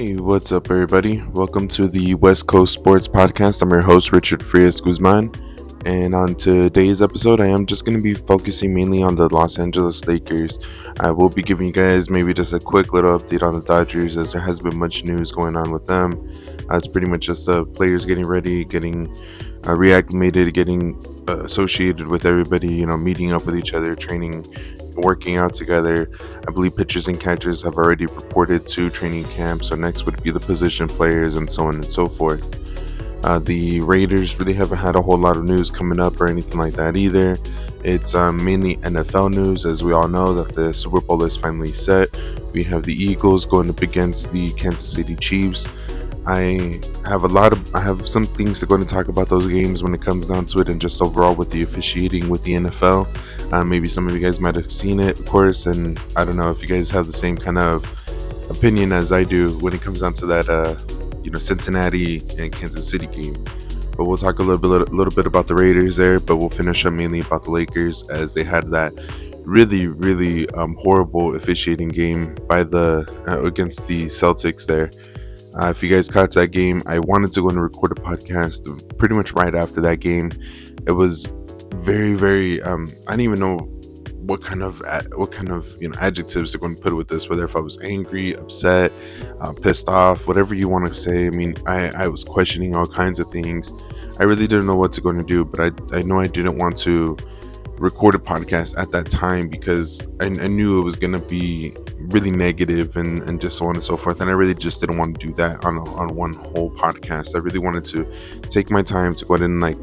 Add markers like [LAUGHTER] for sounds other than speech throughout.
Hey, what's up, everybody? Welcome to the West Coast Sports Podcast. I'm your host, Richard Frias Guzman. And on today's episode, I am just going to be focusing mainly on the Los Angeles Lakers. I will be giving you guys maybe just a quick little update on the Dodgers as there has been much news going on with them. Uh, it's pretty much just the players getting ready, getting uh, reacclimated, getting uh, associated with everybody, you know, meeting up with each other, training working out together. I believe pitchers and catchers have already reported to training camp, so next would be the position players and so on and so forth. Uh, the Raiders really haven't had a whole lot of news coming up or anything like that either. It's um, mainly NFL news, as we all know that the Super Bowl is finally set. We have the Eagles going up against the Kansas City Chiefs. I have a lot of I have some things to go and talk about those games when it comes down to it, and just overall with the officiating with the NFL. Uh, maybe some of you guys might have seen it, of course, and I don't know if you guys have the same kind of opinion as I do when it comes down to that, uh, you know, Cincinnati and Kansas City game. But we'll talk a little bit, a little bit about the Raiders there, but we'll finish up mainly about the Lakers as they had that really, really um, horrible officiating game by the uh, against the Celtics there. Uh, if you guys caught that game, I wanted to go and record a podcast pretty much right after that game. It was very, very. Um, I didn't even know what kind of what kind of you know adjectives they're going to put with this. Whether if I was angry, upset, uh, pissed off, whatever you want to say. I mean, I I was questioning all kinds of things. I really didn't know what to go and do, but I I know I didn't want to record a podcast at that time because I, I knew it was going to be really negative and, and just so on and so forth. And I really just didn't want to do that on, on one whole podcast. I really wanted to take my time to go ahead and like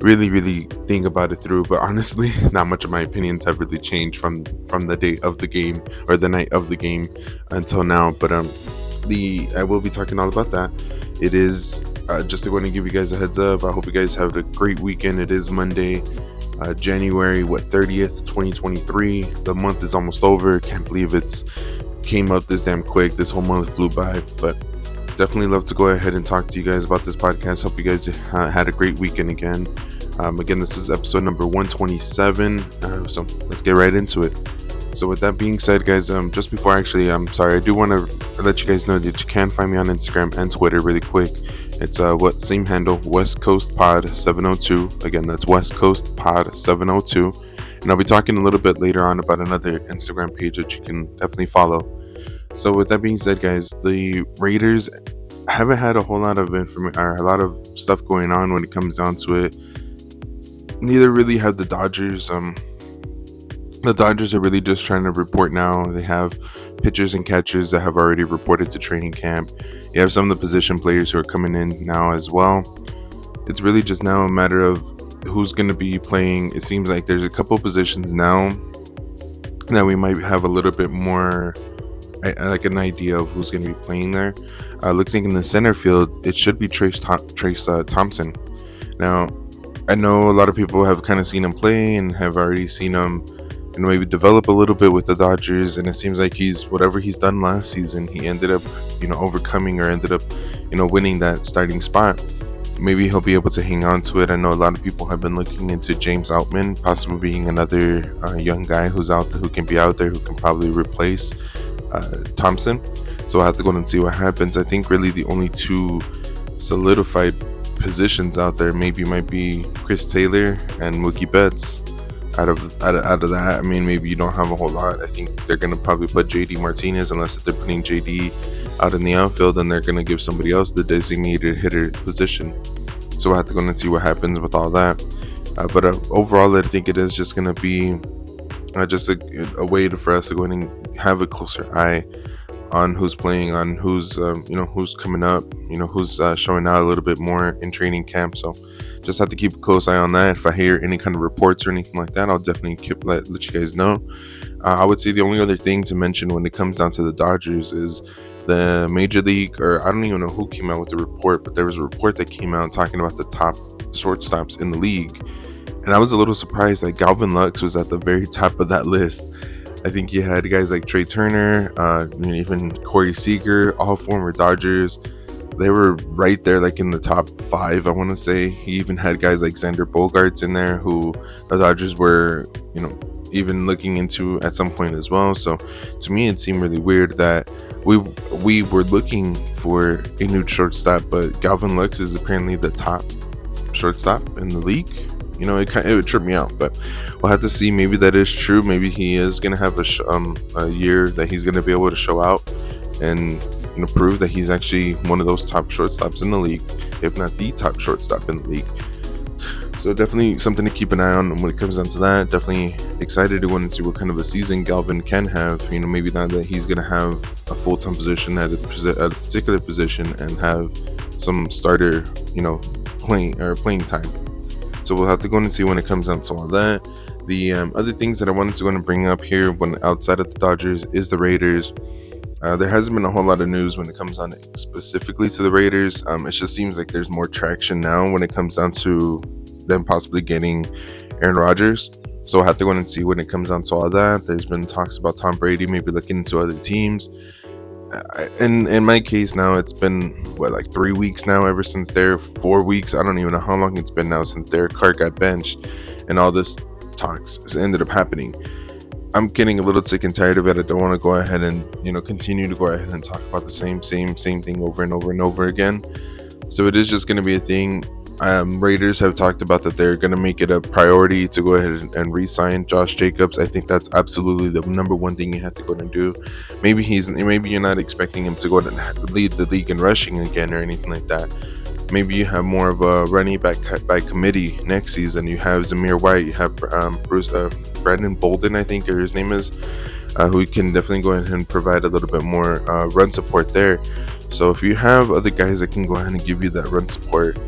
really, really think about it through. But honestly, [LAUGHS] not much of my opinions have really changed from from the day of the game or the night of the game until now. But um, the I will be talking all about that. It is uh, just to go and give you guys a heads up. I hope you guys have a great weekend. It is Monday uh, January what 30th 2023 the month is almost over. Can't believe it's came up this damn quick. This whole month flew by but definitely love to go ahead and talk to you guys about this podcast. Hope you guys uh, had a great weekend again. Um, again this is episode number 127 uh, so let's get right into it. So with that being said guys um, just before actually i'm sorry i do want to let you guys know that you can find me on instagram and twitter really quick it's uh what same handle West Coast Pod 702. Again, that's West Coast Pod 702. And I'll be talking a little bit later on about another Instagram page that you can definitely follow. So with that being said, guys, the Raiders haven't had a whole lot of information or a lot of stuff going on when it comes down to it. Neither really have the Dodgers. Um, the Dodgers are really just trying to report now. They have pitchers and catchers that have already reported to training camp. You have some of the position players who are coming in now as well. It's really just now a matter of who's going to be playing. It seems like there's a couple positions now that we might have a little bit more like an idea of who's going to be playing there. Uh, looks like in the center field, it should be Trayce, Trayce uh, Thompson. Now, I know a lot of people have kind of seen him play and have already seen him and maybe develop a little bit with the Dodgers. And it seems like he's whatever he's done last season, he ended up, you know, overcoming or ended up, you know, winning that starting spot. Maybe he'll be able to hang on to it. I know a lot of people have been looking into James Outman, possibly being another uh, young guy who's out there who can be out there who can probably replace uh, Thompson. So I have to go and see what happens. I think really the only two solidified positions out there maybe might be Chris Taylor and Mookie Betts out of, out of out of that, I mean, maybe you don't have a whole lot. I think they're gonna probably put JD Martinez unless they're putting JD out in the outfield, then they're gonna give somebody else the designated hitter position. So I have to go and see what happens with all that. Uh, but uh, overall, I think it is just gonna be uh, just a, a, way to, for us to go in and have a closer eye on who's playing, on who's um, you know who's coming up, you know who's uh, showing out a little bit more in training camp. So just have to keep a close eye on that. If I hear any kind of reports or anything like that, I'll definitely keep, let, let you guys know. Uh, I would say the only other thing to mention when it comes down to the Dodgers is the Major League, or I don't even know who came out with the report, but there was a report that came out talking about the top shortstops in the league. And I was a little surprised that Galvin Lux was at the very top of that list. I think you had guys like Trea Turner, uh, even Corey Seager, all former Dodgers they were right there, like in the top five. I want to say he even had guys like Xander Bogaerts in there, who the Dodgers were, you know, even looking into at some point as well. So to me, it seemed really weird that we we were looking for a new shortstop, but Gavin Lux is apparently the top shortstop in the league. You know, it kind of, it would trip me out, but we'll have to see. Maybe that is true. Maybe he is gonna have a sh- um a year that he's gonna be able to show out and know prove that he's actually one of those top shortstops in the league, if not the top shortstop in the league. So definitely something to keep an eye on when it comes down to that. Definitely excited to want to see what kind of a season Galvin can have. You know, maybe not that he's going to have a full time position at a, at a particular position and have some starter, you know, playing or playing time. So we'll have to go and see when it comes down to all that. The um, other things that I wanted to go and bring up here when outside of the Dodgers is the Raiders. Uh, there hasn't been a whole lot of news when it comes on specifically to the Raiders. Um, it just seems like there's more traction now when it comes down to them possibly getting Aaron Rodgers. So we'll have to go and see when it comes down to all that. There's been talks about Tom Brady maybe looking into other teams. And in my case now, it's been what like three weeks now, ever since there, four weeks. I don't even know how long it's been now since Derek Carr got benched, and all this talks ended up happening. I'm getting a little sick and tired of it. I don't want to go ahead and you know continue to go ahead and talk about the same, same, same thing over and over and over again. So it is just going to be a thing um, Raiders have talked about that they're going to make it a priority to go ahead and, re-sign Josh Jacobs. I think that's absolutely the number one thing you have to go and do. Maybe he's maybe you're not expecting him to go and lead the league in rushing again or anything like that. Maybe you have more of a running back by committee next season. You have Zamir White, you have um, Bruce uh, Brandon Bolden, I think, or his name is, uh, who can definitely go ahead and provide a little bit more uh, run support there. So if you have other guys that can go ahead and give you that run support,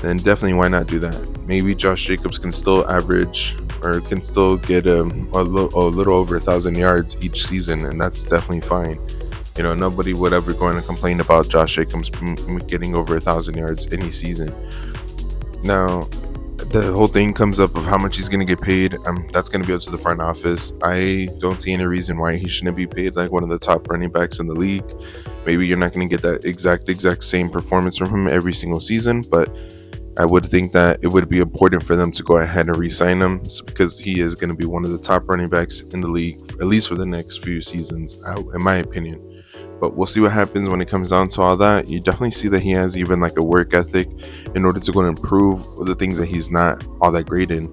then definitely why not do that? Maybe Josh Jacobs can still average or can still get a, a, little, a little over a thousand yards each season, and that's definitely fine. You know, nobody would ever go to complain about Josh Jacobs getting over a thousand yards any season. Now, the whole thing comes up of how much he's going to get paid. Um, that's going to be up to the front office. I don't see any reason why he shouldn't be paid like one of the top running backs in the league. Maybe you're not going to get that exact, exact same performance from him every single season, but I would think that it would be important for them to go ahead and re-sign him because he is going to be one of the top running backs in the league, at least for the next few seasons, in my opinion. But we'll see what happens when it comes down to all that. You definitely see that he has even like a work ethic in order to go and improve the things that he's not all that great in.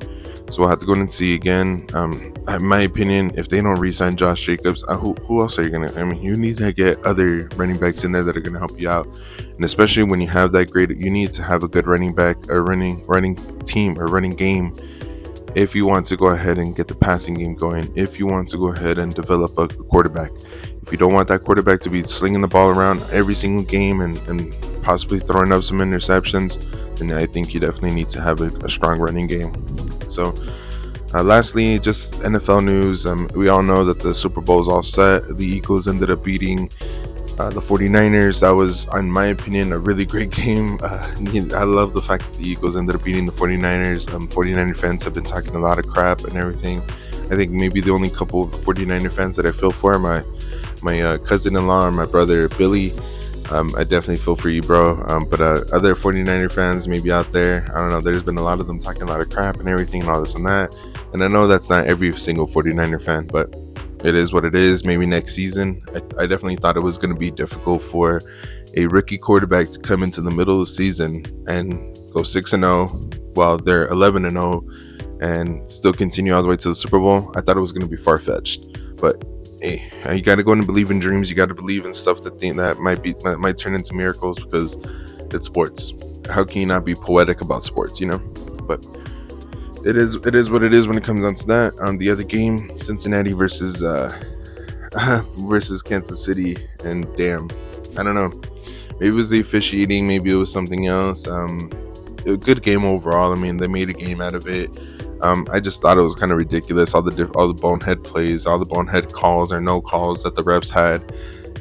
So we'll have to go and see again. Um, in my opinion, if they don't re-sign Josh Jacobs, uh, who, who else are you gonna? I mean, you need to get other running backs in there that are gonna help you out, and especially when you have that great, you need to have a good running back, a running running team, a running game. If you want to go ahead and get the passing game going, if you want to go ahead and develop a quarterback, if you don't want that quarterback to be slinging the ball around every single game and, and possibly throwing up some interceptions, then I think you definitely need to have a, a strong running game. So, uh, lastly, just NFL news. Um, we all know that the Super Bowl is all set. The Eagles ended up beating uh, the 49ers. That was, in my opinion, a really great [LAUGHS] game. Uh, I love the fact that the Eagles ended up beating the 49ers. Um, 49er fans have been talking a lot of crap and everything. I think maybe the only couple of 49er fans that I feel for are my my uh, cousin-in-law and my brother Billy um, I definitely feel for you, bro. Um, but uh, other 49er fans maybe out there, I don't know, there's been a lot of them talking a lot of crap and everything and all this and that. And I know that's not every single 49er fan, but it is what it is. Maybe next season, I, I definitely thought it was going to be difficult for a rookie quarterback to come into the middle of the season and go 6 and 0 while they're 11 and 0 and still continue all the way to the Super Bowl. I thought it was going to be far fetched, but hey, you got to go and believe in dreams. You got to believe in stuff that think that might be that might turn into miracles because it's sports. How can you not be poetic about sports? You know, but it is it is what it is when it comes down to that. Um, the other game, Cincinnati versus uh [LAUGHS] versus Kansas City, and damn, I don't know. Maybe it was the officiating, maybe it was something else. Um, a good game overall. I mean, they made a game out of it. Um, I just thought it was kind of ridiculous. All the diff- all the bonehead plays, all the bonehead calls or no calls that the refs had.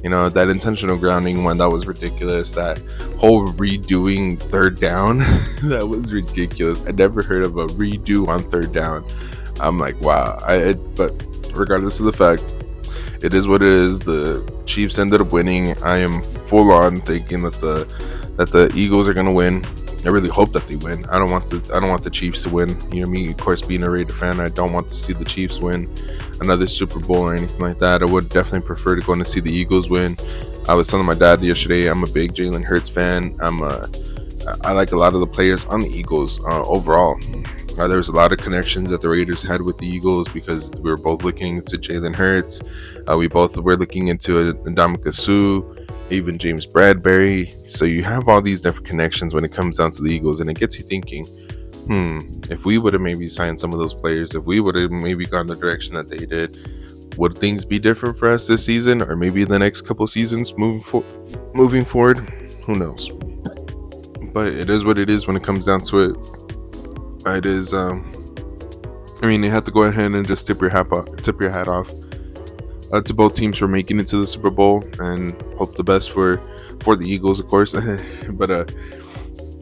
You know that intentional grounding one that was ridiculous. That whole redoing third down [LAUGHS] that was ridiculous. I never heard of a redo on third down. I'm like, wow. I but regardless of the fact, it is what it is. The Chiefs ended up winning. I am full on thinking that the that the Eagles are gonna win. I really hope that they win. I don't want the I don't want the Chiefs to win. You know me, of course, being a Raider fan, I don't want to see the Chiefs win another Super Bowl or anything like that. I would definitely prefer to go and see the Eagles win. I was telling my dad yesterday, I'm a big Jalen Hurts fan. I'm a, I like a lot of the players on the Eagles uh, overall. Uh, there was a lot of connections that the Raiders had with the Eagles because we were both looking into Jalen Hurts. Uh, we both were looking into Ndamukong Suh, even James Bradberry. So you have all these different connections when it comes down to the Eagles, and it gets you thinking. Hmm, if we would have maybe signed some of those players, if we would have maybe gone the direction that they did, would things be different for us this season, or maybe the next couple seasons moving for- moving forward? Who knows? But it is what it is when it comes down to it it is. Um, I mean, you have to go ahead and just tip your hat off, tip your hat off uh, to both teams for making it to the Super Bowl, and hope the best for for the Eagles, of course. [LAUGHS] but uh,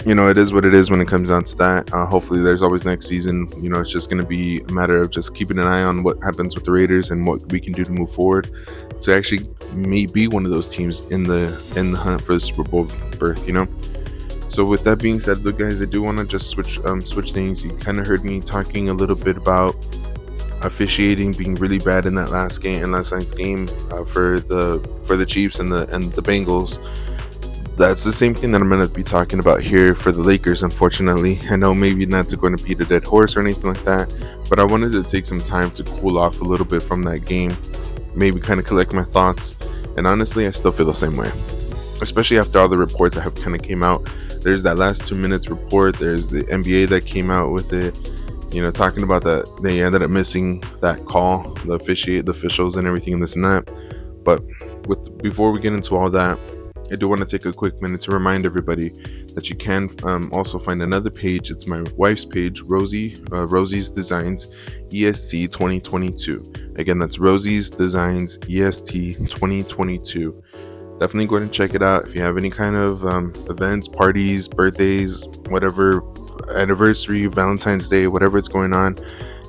you know, it is what it is when it comes down to that. Uh, hopefully, there's always next season. You know, it's just going to be a matter of just keeping an eye on what happens with the Raiders and what we can do to move forward to actually may be one of those teams in the in the hunt for the Super Bowl berth. You know. So with that being said, look guys, I do want to just switch um, switch things. You kind of heard me talking a little bit about officiating being really bad in that last game and last night's game uh, for the for the Chiefs and the and the Bengals. That's the same thing that I'm going to be talking about here for the Lakers. Unfortunately, I know maybe not to go and beat a dead horse or anything like that, but I wanted to take some time to cool off a little bit from that game, maybe kind of collect my thoughts. And honestly, I still feel the same way, especially after all the reports that have kind of came out there's that last two minutes report. There's the NBA that came out with it, you know, talking about that they ended up missing that call, the officiate, the officials, and everything, and this and that. But with before we get into all that, I do want to take a quick minute to remind everybody that you can um, also find another page. It's my wife's page, Rosie uh, Rosie's Designs EST 2022. Again, that's Rosie's Designs EST 2022 definitely go ahead and check it out. If you have any kind of um, events, parties, birthdays, whatever, anniversary, Valentine's Day, whatever it's going on,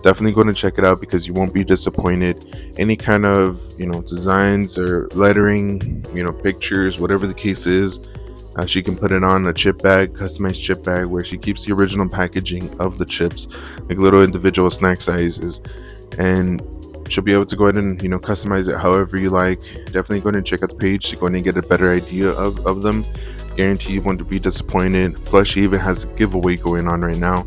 definitely go and check it out because you won't be disappointed. Any kind of you know designs or lettering, you know pictures, whatever the case is. Uh, she can put it on a chip bag, customized chip bag, where she keeps the original packaging of the chips, like little individual snack sizes, and she'll be able to go ahead and you know customize it however you like definitely go ahead and check out the page to go ahead and get a better idea of, of them guarantee you won't be disappointed. Plus she even has a giveaway going on right now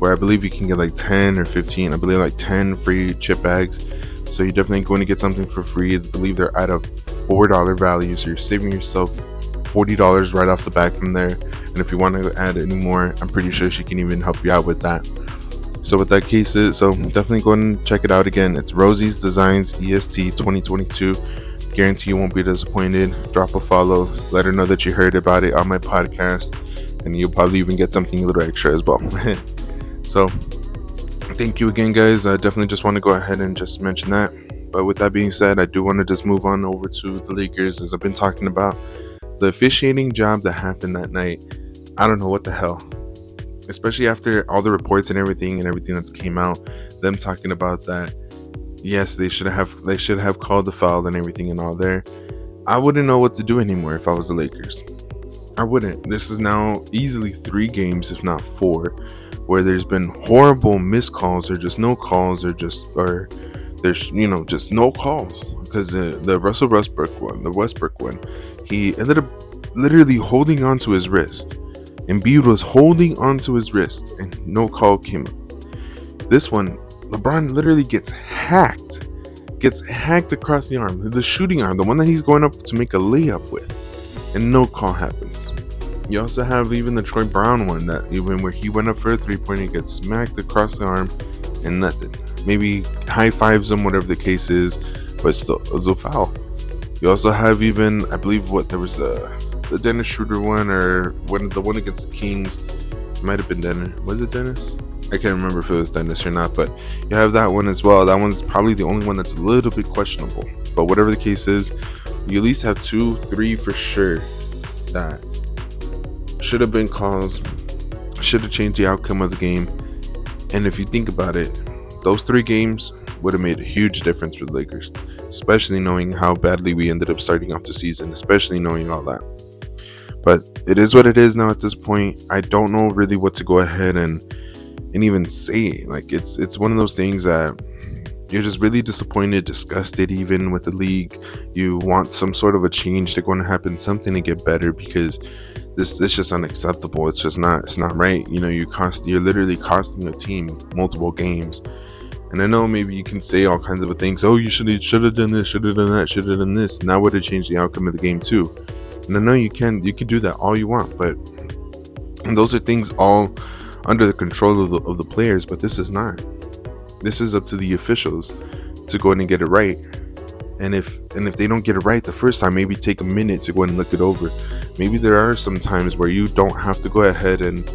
where i believe you can get like 10 or 15 i believe like 10 free chip bags. So you're definitely going to get something for free. I believe they're at a four dollar value. So you're saving yourself $40 right off the back from there. And if you want to add any more i'm pretty sure she can even help you out with that. So with that case, is so definitely go and check it out again. It's Rosie's Designs EST 2022. Guarantee you won't be disappointed. Drop a follow. Let her know that you heard about it on my podcast, and you'll probably even get something a little extra as well. [LAUGHS] so thank you again, guys. I definitely just want to go ahead and just mention that. But with that being said, I do want to just move on over to the Lakers as I've been talking about the officiating job that happened that night. I don't know what the hell especially after all the reports and everything and everything that's came out, them talking about that. Yes, they should have they should have called the foul and everything and all there. I wouldn't know what to do anymore if I was the Lakers. I wouldn't. This is now easily three games, if not four, where there's been horrible missed calls or just no calls or just or there's you know just no calls because the, the Russell Westbrook one, the Westbrook one, he ended up literally holding onto his wrist Embiid was holding onto his wrist and no call came This one, LeBron literally gets hacked. Gets hacked across the arm, the shooting arm, the one that he's going up to make a layup with, and no call happens. You also have even the Troy Brown one that even where he went up for a three pointer, gets smacked across the arm and nothing. Maybe high fives him, whatever the case is, but still, it was a foul. You also have even, I believe, what there was a the Dennis Schroeder one or when the one against the Kings. Might have been Dennis. Was it Dennis? I can't remember if it was Dennis or not, but you have that one as well. That one's probably the only one that's a little bit questionable. But whatever the case is, you at least have two, three for sure that should have been calls, should have changed the outcome of the game. And if you think about it, those three games would have made a huge difference for the Lakers, especially knowing how badly we ended up starting off the season, especially knowing all that. But it is what it is now at this point. I don't know really what to go ahead and and even say. Like it's it's one of those things that you're just really disappointed, disgusted, even with the league. You want some sort of a change to go and happen, something to get better because this this just unacceptable. It's just not it's not right. You know, you cost you're literally costing a team multiple games. And I know maybe you can say all kinds of things. Oh, you should should have done this, should have done that, should have done this. And that would have changed the outcome of the game too. And I know you can you can do that all you want, but those are things all under the control of the, of the players. But this is not. This is up to the officials to go in and get it right. And if and if they don't get it right the first time, maybe take a minute to go and look it over. Maybe there are some times where you don't have to go ahead and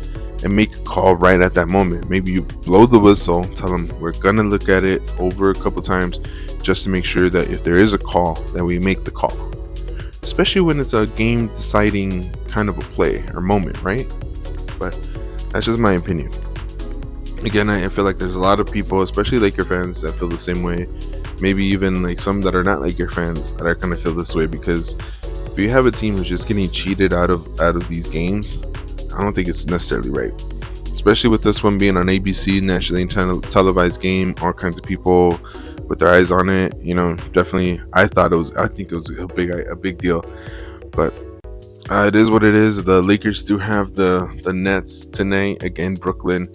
and make a call right at that moment. Maybe you blow the whistle, tell them we're gonna look at it over a couple times just to make sure that if there is a call, that we make the call. Especially when it's a game deciding kind of a play or moment, right? But that's just my opinion again, I feel like there's a lot of people, especially Laker fans, that feel the same way. Maybe even like some that are not Laker fans that are gonna feel this way because if you have a team who's just getting cheated out of out of these games, I don't think it's necessarily right. Especially with this one being on ABC, nationally televised game, all kinds of people with their eyes on it. You know, definitely, I thought it was. I think it was a big a big deal, but uh, it is what it is. The Lakers do have the the Nets tonight again, Brooklyn.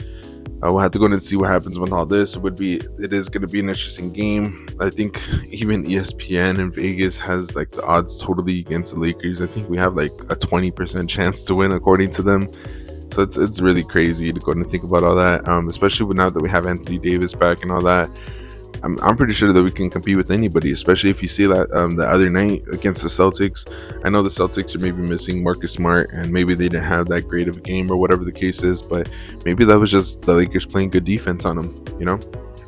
Uh, we'll have to go and see what happens with all this. It would be, it is going to be an interesting game. I think [LAUGHS] even ESPN in Vegas has like the odds totally against the Lakers. I think we have like a 20% chance to win according to them. So it's it's really crazy to go and think about all that, um, especially now that we have Anthony Davis back and all that. I'm, I'm pretty sure that we can compete with anybody, especially if you see that um, the other night against the Celtics. I know the Celtics are maybe missing Marcus Smart, and maybe they didn't have that great of a game or whatever the case is, but maybe that was just the Lakers playing good defense on them. You know,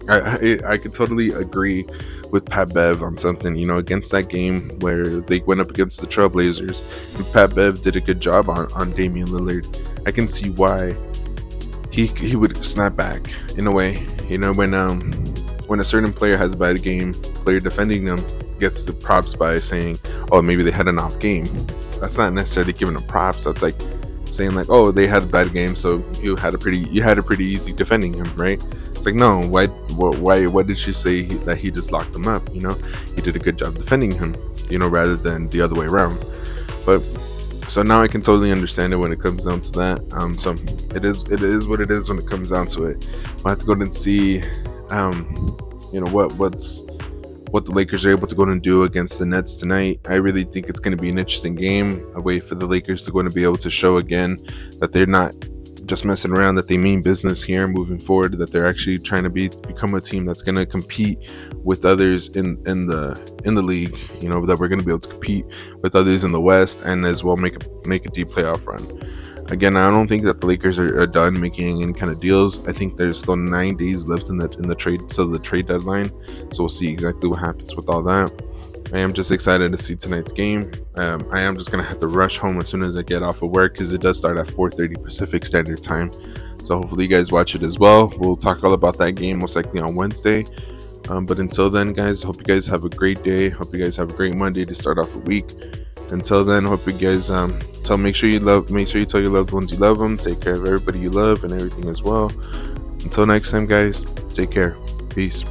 I I, I could totally agree with Pat Bev on something. You know, against that game where they went up against the Trailblazers, and Pat Bev did a good job on on Damian Lillard. I can see why he he would snap back in a way. You know, when um when a certain player has a bad game, player defending them gets the props by saying, "Oh, maybe they had an off game." That's not necessarily giving them props. That's like saying like, "Oh, they had a bad game, so you had a pretty you had a pretty easy defending him, right?" It's like, no, why, why, what did she say he, that he just locked them up? You know, he did a good job defending him, you know, rather than the other way around. But so now I can totally understand it when it comes down to that. Um, so it is, it is what it is when it comes down to it. I have to go and see um, you know what what's what the Lakers are able to go and do against the Nets tonight. I really think it's going to be an interesting game, a way for the Lakers to go and be able to show again that they're not just messing around, that they mean business here moving forward, that they're actually trying to be become a team that's going to compete with others in in the in the league. You know that we're going to be able to compete with others in the West and as well make make a deep playoff run. Again, I don't think that the Lakers are, are, done making any kind of deals. I think there's still nine days left in the in the trade till the trade deadline, so we'll see exactly what happens with all that. I am just excited to see tonight's game. Um, I am just gonna have to rush home as soon as I get off of work because it does start at 4:30 Pacific Standard Time. So hopefully you guys watch it as well. We'll talk all about that game most likely on Wednesday. Um, but until then, guys, hope you guys have a great day. Hope you guys have a great Monday to start off the week. Until then, hope you guys um, tell make sure you love make sure you tell your loved ones you love them. Take care of everybody you love and everything as well. Until next time, guys. Take care. Peace.